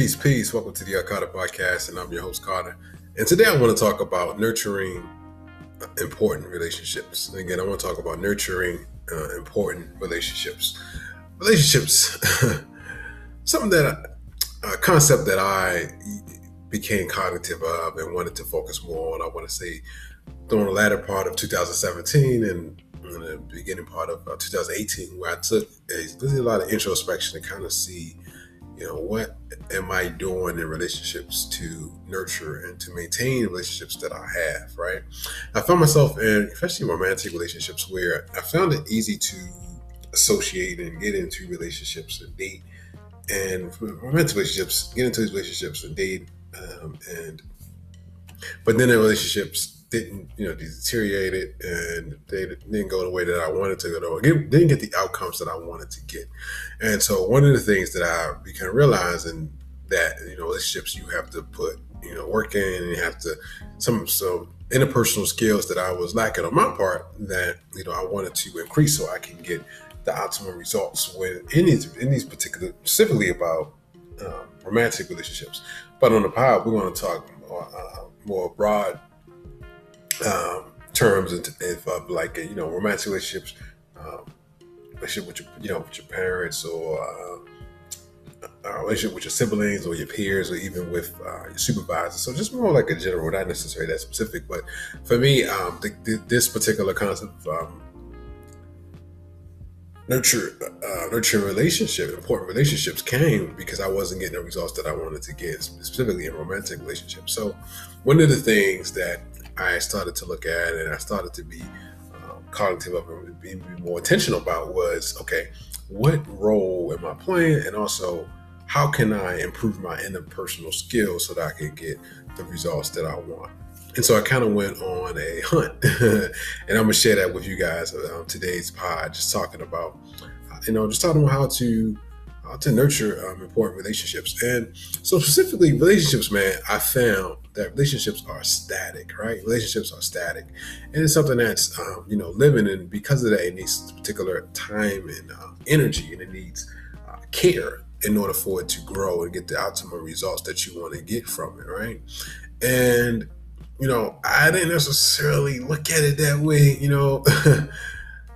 Peace, peace. Welcome to the uh, Podcast, and I'm your host, Carter. And today I want to talk about nurturing important relationships. And again, I want to talk about nurturing uh, important relationships. Relationships, something that, a concept that I became cognitive of and wanted to focus more on. I want to say during the latter part of 2017 and in the beginning part of uh, 2018, where I took a, a lot of introspection to kind of see you know, what am I doing in relationships to nurture and to maintain relationships that I have, right? I found myself in, especially romantic relationships, where I found it easy to associate and get into relationships and date. And romantic relationships, get into these relationships and date. Um, and, but then in relationships, didn't you know deteriorated and they didn't go the way that I wanted to go. Didn't get the outcomes that I wanted to get. And so one of the things that I began realizing that you know relationships you have to put you know work in and you have to some some interpersonal skills that I was lacking on my part that you know I wanted to increase so I can get the optimal results when in these in these particular specifically about um, romantic relationships. But on the pod, we're going to talk more, uh, more broad terms of, of like you know romantic relationships, um, relationship with your you know with your parents or uh, a relationship with your siblings or your peers or even with uh, your supervisor. So just more like a general, not necessarily that specific. But for me, um, the, the, this particular concept of um, nurture uh, nurturing relationship, important relationships came because I wasn't getting the results that I wanted to get, specifically in romantic relationships. So one of the things that I started to look at and I started to be um, cognitive of and be, be more intentional about was okay, what role am I playing? And also, how can I improve my interpersonal skills so that I can get the results that I want? And so I kind of went on a hunt, and I'm gonna share that with you guys on today's pod, just talking about, you know, just talking about how to uh, to nurture um, important relationships. And so specifically relationships, man, I found that relationships are static, right? Relationships are static, and it's something that's um, you know living, and because of that, it needs particular time and uh, energy, and it needs uh, care in order for it to grow and get the optimal results that you want to get from it, right? And you know, I didn't necessarily look at it that way, you know.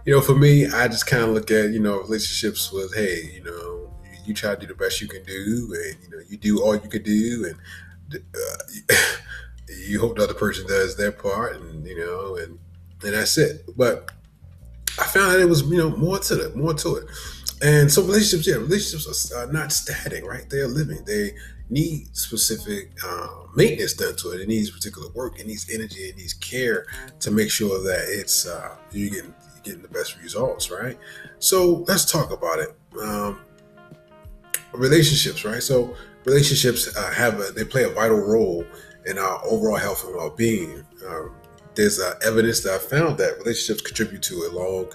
you know, for me, I just kind of look at you know relationships with, hey, you know, you, try to do the best you can do, and you know, you do all you can do, and uh, you hope the other person does their part, and you know, and and that's it. But I found that it was you know more to it, more to it. And so relationships, yeah, relationships are not static, right? They're living. They need specific uh, maintenance done to it. It needs particular work. It needs energy. It needs care to make sure that it's uh, you're getting you're getting the best results, right? So let's talk about it. Um, relationships, right? So relationships uh, have a, they play a vital role in our overall health and well-being. Um, there's uh, evidence that I found that relationships contribute to a long,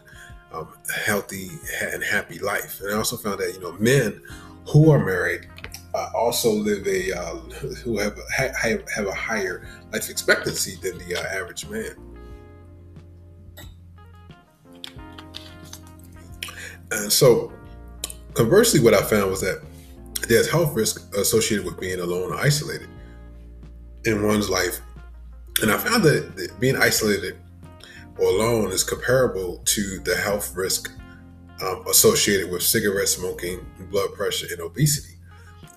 um, healthy, and happy life. And I also found that you know men who are married uh, also live a uh, who have a, have a higher life expectancy than the uh, average man. And so, conversely, what I found was that there's health risk associated with being alone or isolated in one's life. And I found that being isolated or alone is comparable to the health risk um, associated with cigarette smoking, blood pressure, and obesity.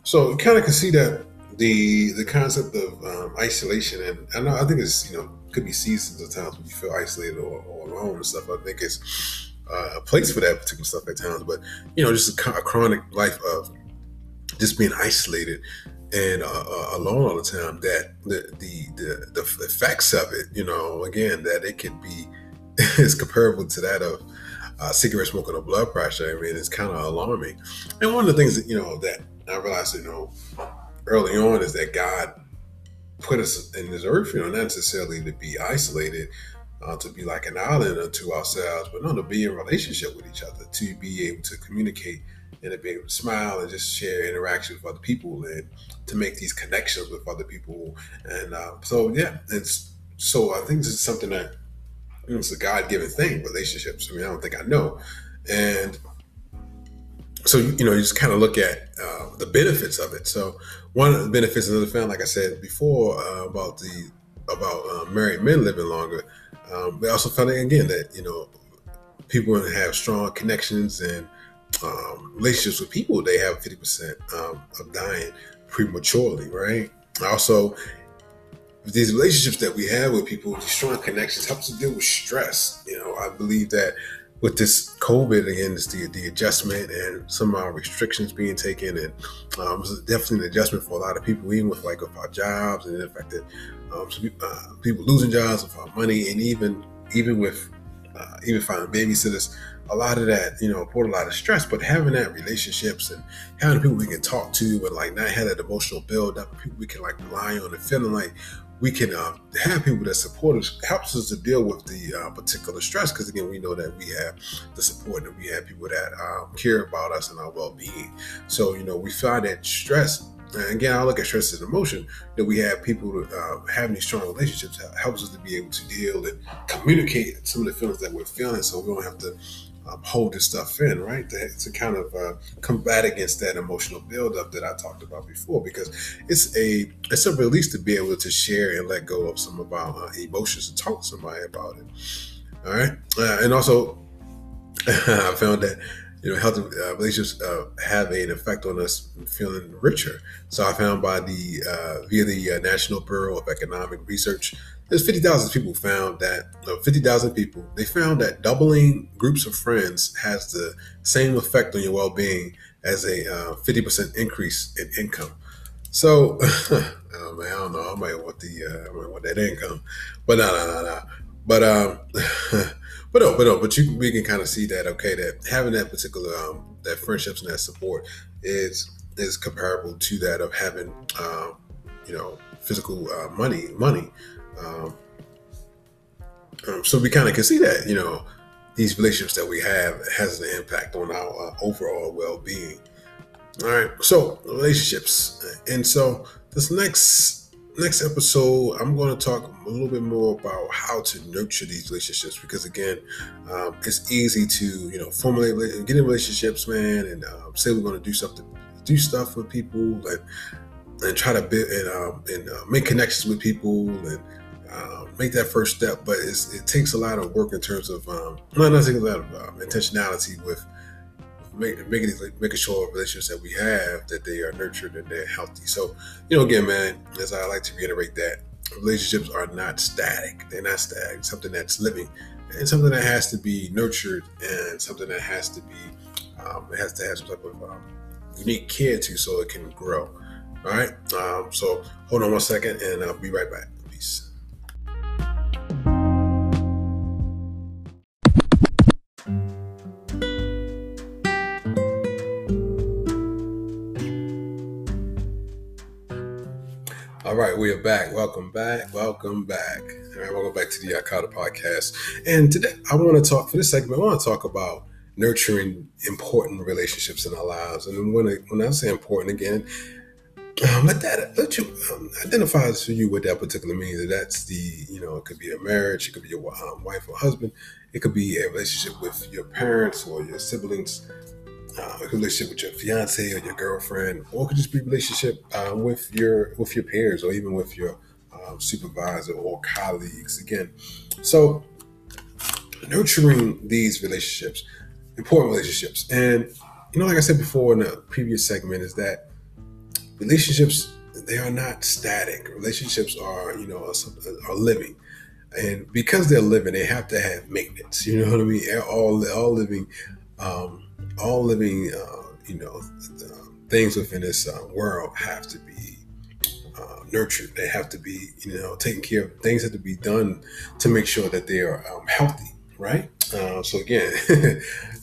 So you kind of can see that the the concept of um, isolation, and I know I think it's you know could be seasons of times when you feel isolated or, or alone and stuff. I think it's uh, a place for that particular stuff at times, but you know just a, a chronic life of just being isolated and uh, uh, alone all the time that the, the, the the effects of it you know again that it could be is comparable to that of uh, cigarette smoking or blood pressure. I mean it's kind of alarming. And one of the things that you know that i realized you know early on is that god put us in this earth you know not necessarily to be isolated uh, to be like an island unto ourselves but no to be in relationship with each other to be able to communicate and to be able to smile and just share interaction with other people and to make these connections with other people. And uh, so, yeah, it's so I think this is something that you know, it's a God given thing, relationships. I mean, I don't think I know. And so you know you just kind of look at uh, the benefits of it. So one of the benefits of the found, like I said before, uh, about the about uh, married men living longer. Um, also found again that you know people have strong connections and um, relationships with people. They have fifty percent um, of dying prematurely, right? Also, these relationships that we have with people, these strong connections, helps to deal with stress. You know, I believe that with this COVID again, it's the the adjustment and some of our restrictions being taken, and um, it's definitely an adjustment for a lot of people, even with like with our jobs and the fact that um, uh, people losing jobs with our money, and even even with uh, even finding babysitters, a lot of that you know put a lot of stress. But having that relationships and having people we can talk to, and like not have that emotional build up, people we can like rely on, and feeling like we can um, have people that support us helps us to deal with the uh, particular stress because again we know that we have the support and we have people that um, care about us and our well-being so you know we find that stress and again i look at stress as emotion that we have people uh, having these strong relationships helps us to be able to deal and communicate some of the feelings that we're feeling so we don't have to um, hold this stuff in, right? To, to kind of uh, combat against that emotional buildup that I talked about before, because it's a it's a release to be able to share and let go of some of our uh, emotions and talk to somebody about it. All right, uh, and also I found that you know healthy uh, relationships uh, have an effect on us feeling richer. So I found by the uh, via the National Bureau of Economic Research there's 50,000 people found that, uh, 50,000 people, they found that doubling groups of friends has the same effect on your well being as a uh, 50% increase in income. So, oh man, I don't know. I might want the, uh, I might want that income, but no, no, no, no. But, um, but no, but no, but you, we can kind of see that, okay, that having that particular, um, that friendships and that support is, is comparable to that of having, um, you know, physical uh, money, money. Um, um, so we kind of can see that, you know, these relationships that we have has an impact on our uh, overall well-being. All right, so relationships, and so this next next episode, I'm going to talk a little bit more about how to nurture these relationships because again, um, it's easy to you know formulate get in relationships, man, and um, say we're going to do something, do stuff with people, and and try to build and um, and uh, make connections with people and um, make that first step, but it takes a lot of work in terms of um, not not taking a lot of um, intentionality with making making making sure relationships that we have that they are nurtured and they're healthy. So you know, again, man, as I like to reiterate that relationships are not static; they're not static. something that's living and something that has to be nurtured and something that has to be um, it has to have some type of um, unique care to so it can grow. All right. Um, so hold on one second, and I'll be right back. All right, we are back. Welcome back. Welcome back. All right, welcome back to the Yakata podcast. And today, I want to talk for this segment. I want to talk about nurturing important relationships in our lives. And when I, when I say important again, um, let that let you um, identify for you what that particular means. That's the you know it could be a marriage, it could be your um, wife or husband, it could be a relationship with your parents or your siblings uh, a relationship with your fiance or your girlfriend, or it could just be relationship uh, with your with your peers or even with your um, supervisor or colleagues. Again, so nurturing these relationships, important relationships, and you know, like I said before in the previous segment, is that relationships they are not static. Relationships are you know are, are living. And because they're living, they have to have maintenance. You know what I mean? All all living um, all living, uh, you know, things within this uh, world have to be uh, nurtured. They have to be, you know, taken care of. Things have to be done to make sure that they are um, healthy, right? Uh, so again,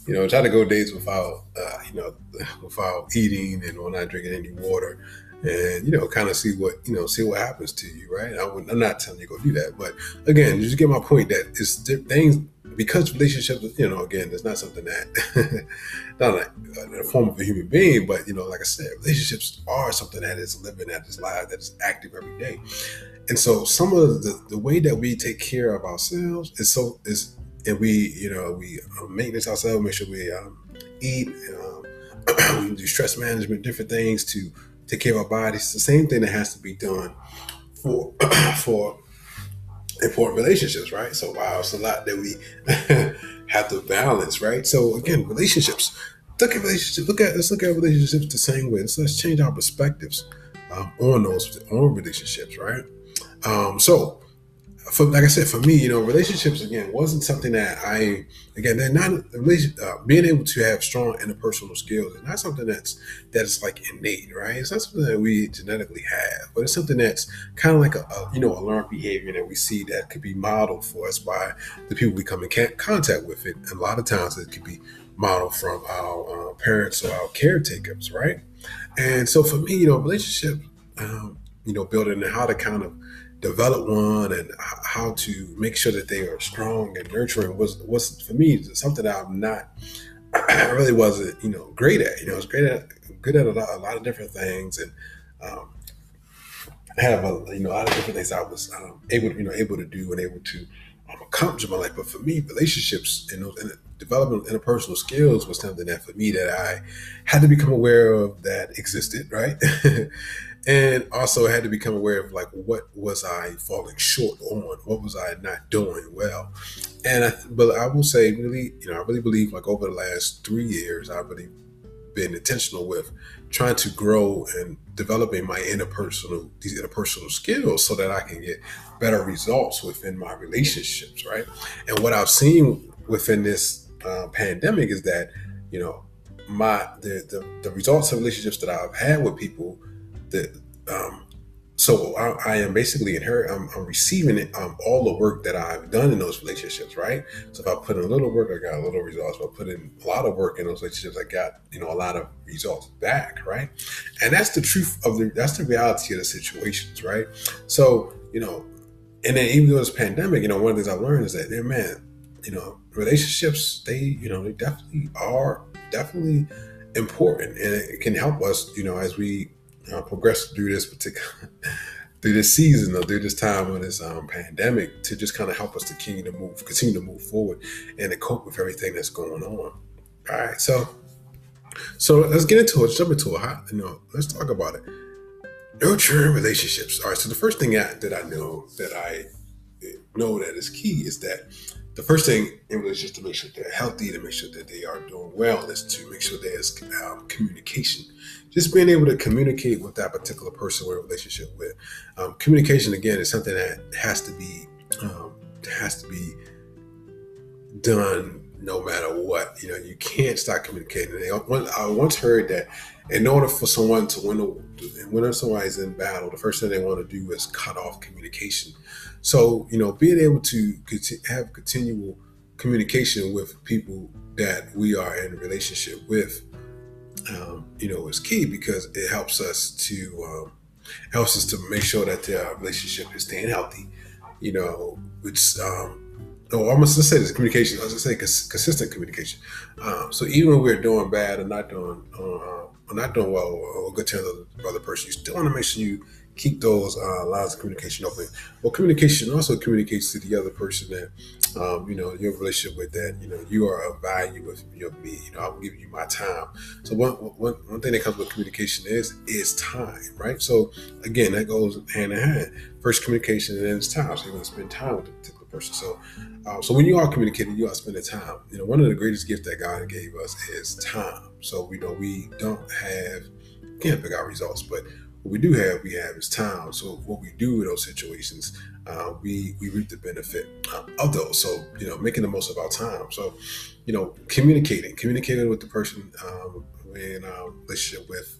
you know, try to go days without, uh, you know, without eating and or not drinking any water and you know kind of see what you know see what happens to you right I am not telling you go do that but again just get my point that it's things because relationships, you know, again, it's not something that not like a form of a human being, but you know, like I said, relationships are something that is living, that is live, that is active every day. And so, some of the the way that we take care of ourselves is so is, and we, you know, we uh, maintenance ourselves, make sure we um, eat, um, do stress management, different things to take care of our bodies. It's the same thing that has to be done for for important relationships, right? So wow, it's a lot that we have to balance, right? So again, relationships. Look at relationships. Look at let's look at relationships the same way. Let's, let's change our perspectives um, on those on relationships, right? Um, so for like I said, for me, you know, relationships again wasn't something that I again they're not uh, being able to have strong interpersonal skills is not something that's that's like innate, right? It's not something that we genetically have, but it's something that's kind of like a, a you know a learned behavior that we see that could be modeled for us by the people we come in contact with. It and a lot of times it could be modeled from our uh, parents or our caretakers, right? And so for me, you know, relationship, um, you know, building and how to kind of develop one and how to make sure that they are strong and nurturing was was for me something that I'm not I really wasn't you know great at. You know I was great at good at a lot, a lot of different things and um, have a you know a lot of different things I was um, able to you know able to do and able to um, accomplish in my life but for me relationships and, and developing interpersonal skills was something that for me that I had to become aware of that existed right? And also had to become aware of like what was I falling short on, what was I not doing well, and I, but I will say really, you know, I really believe like over the last three years, I've really been intentional with trying to grow and developing my interpersonal these interpersonal skills so that I can get better results within my relationships, right? And what I've seen within this uh, pandemic is that you know my the, the the results of relationships that I've had with people that um, so I, I, am basically in her. I'm, I'm receiving it, um, all the work that I've done in those relationships, right? So if I put in a little work, I got a little results. If I put in a lot of work in those relationships, I got you know a lot of results back, right? And that's the truth of the that's the reality of the situations, right? So you know, and then even though it's pandemic, you know, one of the things I've learned is that, man, you know, relationships they you know they definitely are definitely important, and it can help us, you know, as we progress through this particular through this season or through this time of this um, pandemic to just kind of help us to continue to move, continue to move forward and to cope with everything that's going on. All right, so so let's get into it. Let's Jump into it. You know, let's talk about it. Nurturing relationships. All right. So the first thing that, that I know that I know that is key is that the first thing in just to make sure they're healthy, to make sure that they are doing well, is to make sure there's um, communication just being able to communicate with that particular person we're in relationship with. Um, communication again is something that has to be um, has to be done no matter what. You know, you can't stop communicating. I once heard that in order for someone to win, a, when somebody's in battle, the first thing they want to do is cut off communication. So, you know, being able to have continual communication with people that we are in a relationship with um, you know, is key because it helps us to um, helps us to make sure that the relationship is staying healthy. You know, which um, oh, I'm gonna say this communication. I was gonna say cons- consistent communication. Um, so even when we're doing bad or not doing uh, not doing well or good terms with the other person, you still want to make sure you keep those uh, lines of communication open. Well, communication also communicates to the other person that um, you know your relationship with that you know you are of value with your me. You know, I'm giving you my time. So one, one one thing that comes with communication is is time, right? So again, that goes hand in hand. First communication and then it's time. So you're going to spend time with the particular person. So uh, so when you are communicating, you are spending time. You know, one of the greatest gifts that God gave us is time. So we know we don't have can't pick out results, but what we do have, we have is time. So what we do in those situations, uh, we we reap the benefit um, of those. So you know, making the most of our time. So you know, communicating, communicating with the person um, in um, relationship with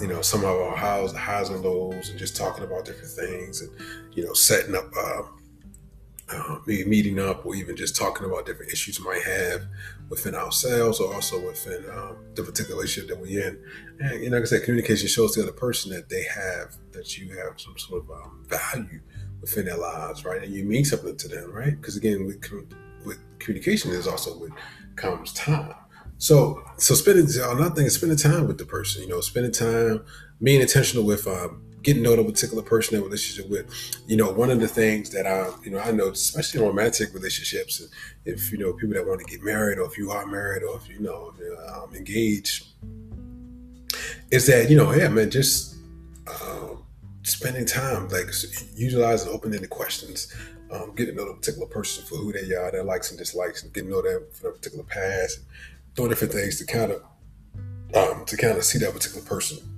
you know some of our highs, highs and lows, and just talking about different things, and you know, setting up. Uh, uh, meeting up or even just talking about different issues we might have within ourselves or also within um, the particular relationship that we're in. And you know, like I said, communication shows the other person that they have that you have some sort of um, value within their lives, right? And you mean something to them, right? Because again, with, with communication, is also with comes time. So, so spending another thing is spending time with the person. You know, spending time, being intentional with um, getting to know a particular person in relationship with. You know, one of the things that I, you know, I know, especially in romantic relationships, if you know people that want to get married, or if you are married, or if you know um, engaged, is that you know, yeah, man, just um, spending time, like utilizing open-ended questions, um, getting to know the particular person for who they are, their likes and dislikes, and getting to know them for their particular past, doing different things to kind of um, to kind of see that particular person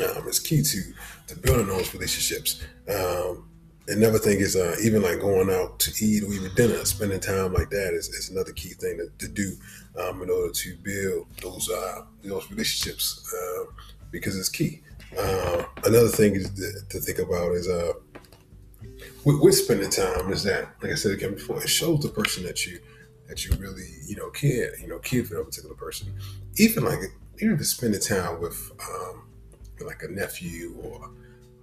um, is key to to building those relationships. Um, another thing is uh, even like going out to eat or even dinner, spending time like that is, is another key thing to, to do um, in order to build those uh, those relationships uh, because it's key. Uh, another thing is to, to, think about is uh, with, with, spending time is that, like I said again before, it shows the person that you that you really you know care you know care for that particular person. Even like even if spending time with um, like a nephew or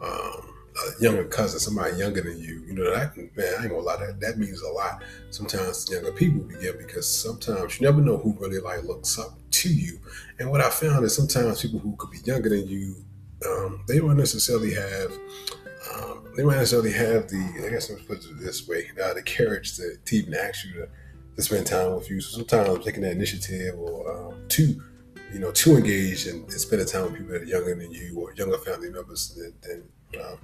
um, a younger cousin, somebody younger than you, you know, that man, I ain't gonna lie, that, that means a lot. Sometimes younger people begin because sometimes you never know who really like looks up to you. And what I found is sometimes people who could be younger than you, um, they don't necessarily have, um, they might necessarily have the, I guess I'm put it this way, uh, the courage to, to even ask you to, to spend time with you. So sometimes taking that initiative or um, to you know, to engage and, and spending time with people that are younger than you or younger family members than, than, um,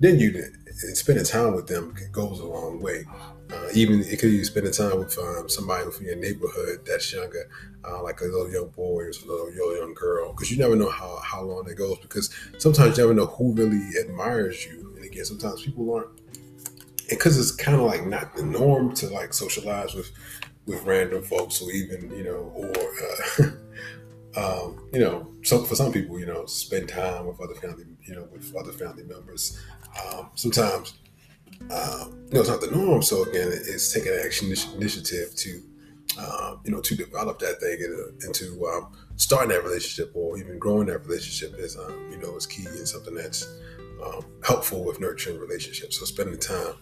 than you, and spending time with them goes a long way. Uh, even it could be spending time with um, somebody from your neighborhood that's younger, uh, like a little young boy or a little young girl, because you never know how, how long it goes. Because sometimes you never know who really admires you, and again, sometimes people aren't, because it's kind of like not the norm to like socialize with with random folks, or even you know, or uh, um, you know, so for some people, you know, spend time with other family, you know, with other family members. Um, sometimes, um, you know, it's not the norm. So again, it's taking action initiative to, um, you know, to develop that thing and, to um, starting that relationship or even growing that relationship is, um, you know, is key and something that's um, helpful with nurturing relationships. So spending time.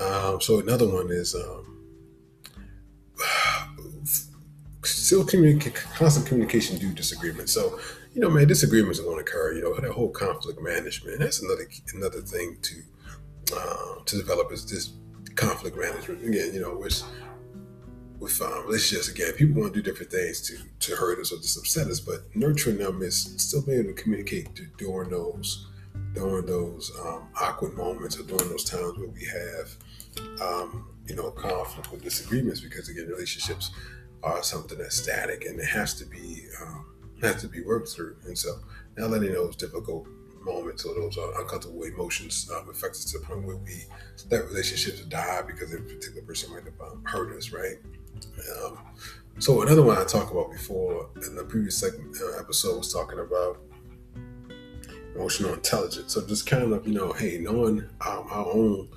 Um, so another one is um, still communicate, constant communication due disagreement. So, you know, man, disagreements are going to occur. You know, that whole conflict management. That's another another thing to uh, to develop is this conflict management. Again, you know, which with um, relationships, again, people want to do different things to to hurt us or just upset us, but nurturing them is still being able to communicate during those during those um, awkward moments or during those times where we have um, you know conflict or disagreements because again relationships are something that's static and it has to be um, has to be worked through. And so now letting those difficult moments or those uncomfortable emotions um, affect us to the point where we let relationships die because a particular person might have um, hurt us, right? Um, so another one I talked about before in the previous segment, uh, episode was talking about emotional intelligence. So just kind of you know, hey, knowing um, our own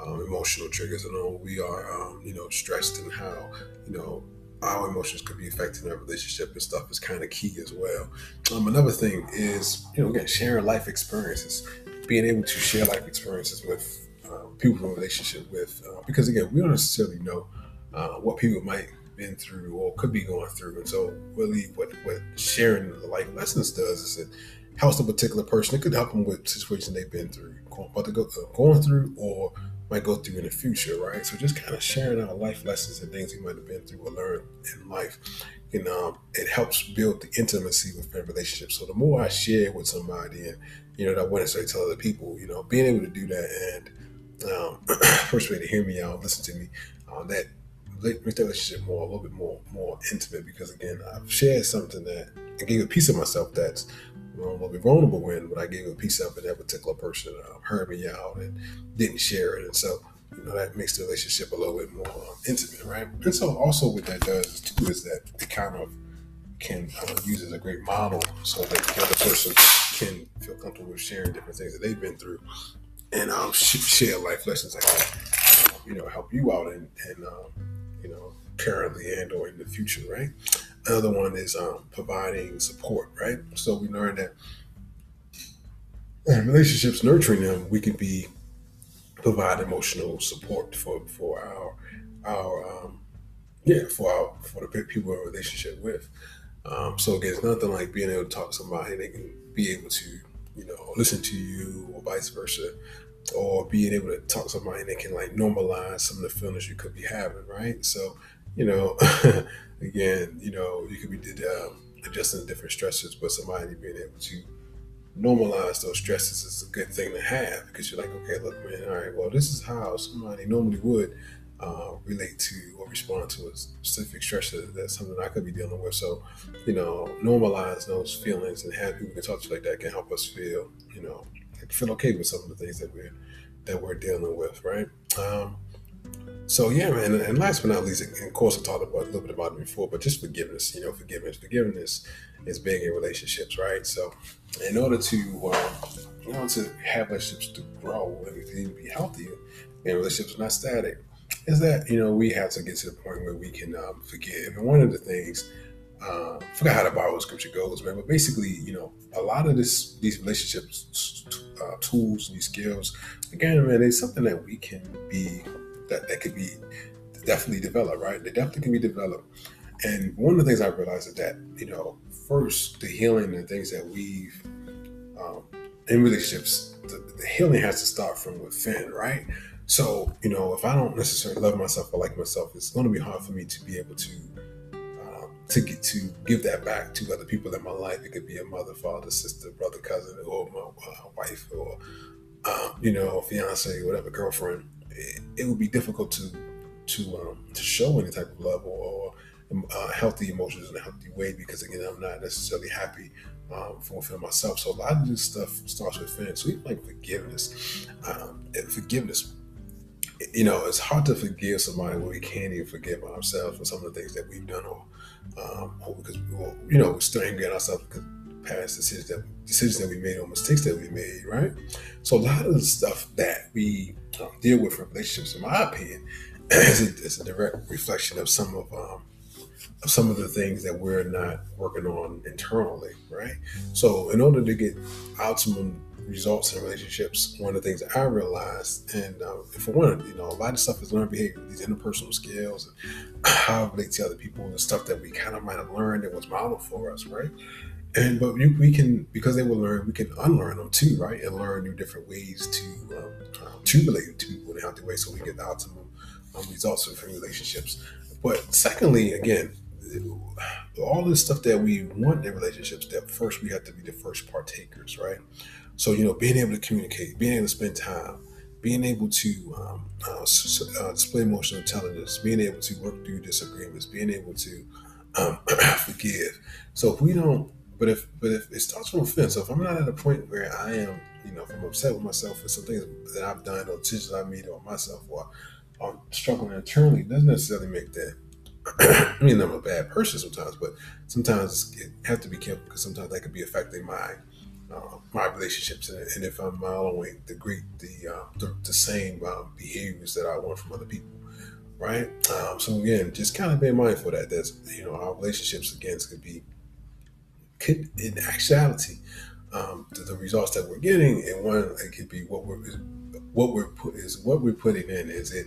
um, emotional triggers and know we are um, you know stressed and how you know our emotions could be affecting our relationship and stuff is kind of key as well. Um, another thing is, you know, again, sharing life experiences, being able to share life experiences with uh, people in a relationship with, uh, because again, we don't necessarily know uh, what people might been through or could be going through, and so really, what what sharing the life lessons does is it helps a particular person. It could help them with situations they've been through, what they're going through, or might go through in the future, right? So just kind of sharing our life lessons and things we might have been through or learned in life, you know, it helps build the intimacy within relationships. So the more I share with somebody and, you know, that I want to tell other people, you know, being able to do that and um, first way to hear me out, listen to me, uh, that make the relationship more, a little bit more, more intimate because again, I've shared something that I gave a piece of myself that's a little bit vulnerable when, when I gave a piece of it, that particular person um, heard me out and didn't share it. And so, you know, that makes the relationship a little bit more um, intimate, right? And so, also, what that does too is that it kind of can uh, use as a great model so that the other person can feel comfortable sharing different things that they've been through and um, share life lessons like that um, you know, help you out and, and um, you know, currently and or in the future, right? Another one is um, providing support, right? So we learn that in relationships, nurturing them, we can be provide emotional support for for our our um, yeah for our for the people we're in a relationship with. Um, so again, it's nothing like being able to talk to somebody and they can be able to you know listen to you or vice versa, or being able to talk to somebody and they can like normalize some of the feelings you could be having, right? So you know, again, you know, you could be um, adjusting different stresses, but somebody being able to normalize those stresses is a good thing to have because you're like, okay, look, man, all right, well, this is how somebody normally would uh, relate to or respond to a specific stress that's something I could be dealing with. So, you know, normalize those feelings and have people can talk to you like that can help us feel, you know, feel okay with some of the things that we're that we're dealing with, right? Um, so yeah, man. And last but not least, of course, I talked about a little bit about it before, but just forgiveness. You know, forgiveness. Forgiveness is big in relationships, right? So, in order to um, you know to have relationships to grow and to be healthy, and relationships are not static, is that you know we have to get to the point where we can um, forgive. And one of the things. Uh, I forgot how the Bible scripture goes, man. But basically, you know, a lot of this, these relationships, uh, tools, and these skills, again, man, it's something that we can be that that could be definitely developed, right? They definitely can be developed. And one of the things I realized is that, you know, first the healing and things that we've um, in relationships, the, the, healing has to start from within, right? So, you know, if I don't necessarily love myself or like myself, it's going to be hard for me to be able to um, to get to give that back to other people in my life. It could be a mother, father, sister, brother, cousin, or my uh, wife, or um, you know, fiance, whatever, girlfriend it, it would be difficult to to um, to show any type of love or uh, healthy emotions in a healthy way because again I'm not necessarily happy um, for myself. So a lot of this stuff starts within. So even like forgiveness, um, forgiveness. You know, it's hard to forgive somebody when we can't even forgive ourselves for some of the things that we've done, or, um, or because you know we're still angry at ourselves because past decisions that decisions that we made or mistakes that we made, right? So a lot of the stuff that we um, deal with in relationships, in my opinion, is a, is a direct reflection of some of um, of some of the things that we're not working on internally, right? So in order to get optimum results in relationships, one of the things that I realized, and uh, for one, you know, a lot of stuff is learned behavior, these interpersonal skills, and how I relate to other people, and stuff that we kind of might have learned that was modeled for us, right? And but you, we can because they will learn we can unlearn them too right? And learn new different ways to um, to relate to people in a healthy way so we get the optimum um, results from relationships. But secondly again all this stuff that we want in relationships that first we have to be the first partakers right? So you know being able to communicate being able to spend time being able to um, uh, uh, display emotional intelligence being able to work through disagreements being able to um, forgive. So if we don't but if but if it starts from offense, so if I'm not at a point where I am, you know, if I'm upset with myself for some things that I've done or decisions I made on myself or I'm struggling internally, doesn't necessarily make that. I mean, I'm a bad person sometimes, but sometimes it have to be careful because sometimes that could be affecting my uh, my relationships, and, if I'm following the great the uh, the, the, same um, behaviors that I want from other people, right? Um, so again, just kind of being mindful that there's you know our relationships again could be could, in actuality, um, the, the, results that we're getting, and one it could be what we're what we're put is what we're putting in. Is it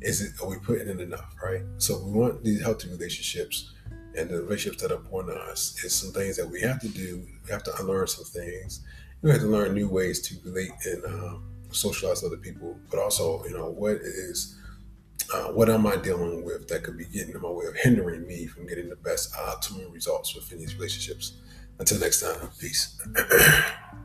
is it are we putting in enough, right? So we want these healthy relationships, and the relationships that are important to us is some things that we have to do. We have to unlearn some things. We have to learn new ways to relate and um, socialize with other people, but also, you know, what is uh, what am I dealing with that could be getting in my way of hindering me from getting the best optimal results within these relationships? Until next time, peace.